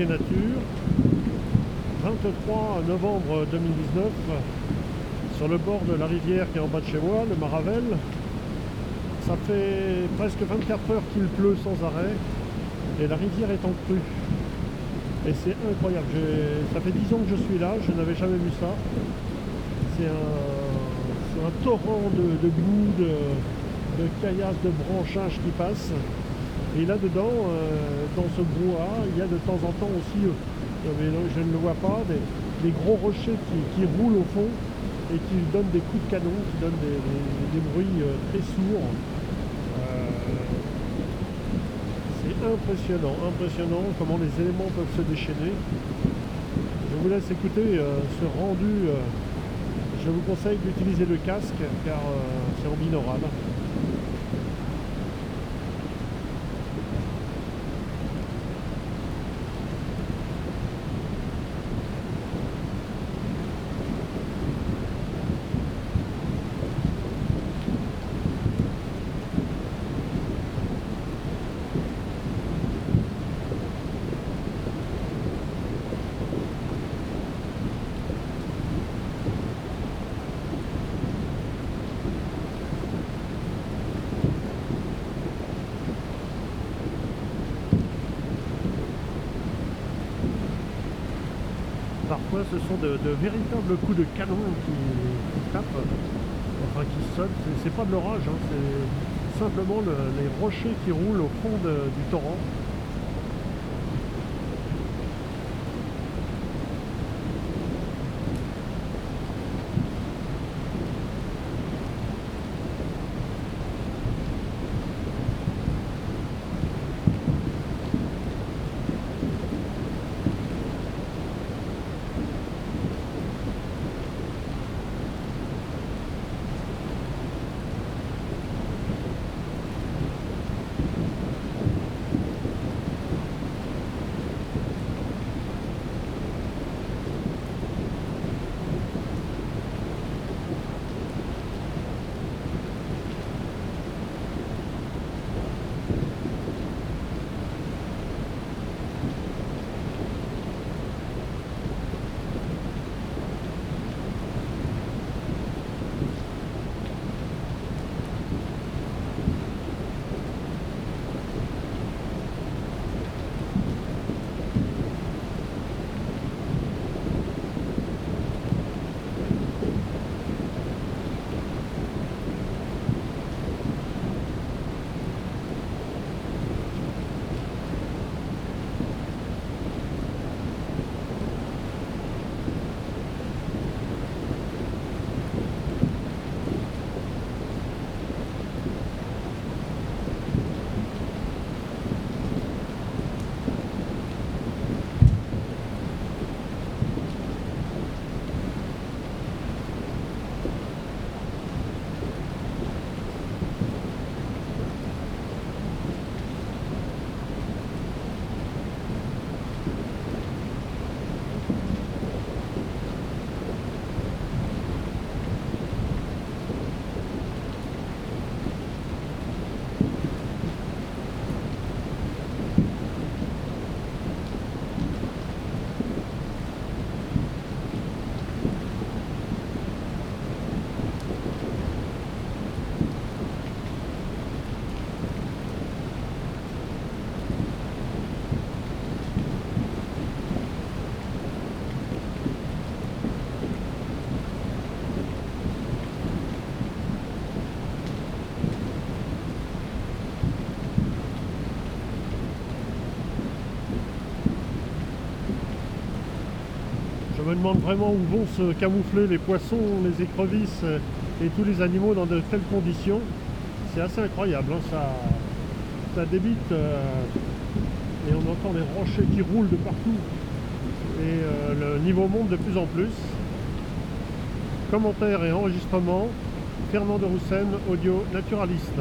Nature, 23 novembre 2019, sur le bord de la rivière qui est en bas de chez moi, le Maravel. Ça fait presque 24 heures qu'il pleut sans arrêt et la rivière est en crue. Et c'est incroyable. Ça fait 10 ans que je suis là, je n'avais jamais vu ça. C'est un, torrent de, boue, de, de caillasses, de branchages qui passent. Et là-dedans, euh, dans ce brouhaha, il y a de temps en temps aussi, euh, je ne le vois pas, des, gros rochers qui, roulent au fond et qui donnent des coups de canon, qui donnent des, bruits euh, très sourds. c'est impressionnant, impressionnant comment les éléments peuvent se déchaîner. Je vous laisse écouter ce rendu. je vous conseille d'utiliser le casque car c'est en binaural. Parfois ce sont de, véritables coups de canon qui, tapent, enfin qui sonnent. C'est pas de l'orage, hein, c'est simplement les rochers qui roulent au fond du torrent. Je me demande vraiment où vont se camoufler les poissons, les écrevisses et tous les animaux dans de telles conditions. C'est assez incroyable, hein, ça, débite euh, et on entend les rochers qui roulent de partout. Et euh, le niveau monte de plus en plus. Commentaire et enregistrement, Fernand de Roussen, audio naturaliste.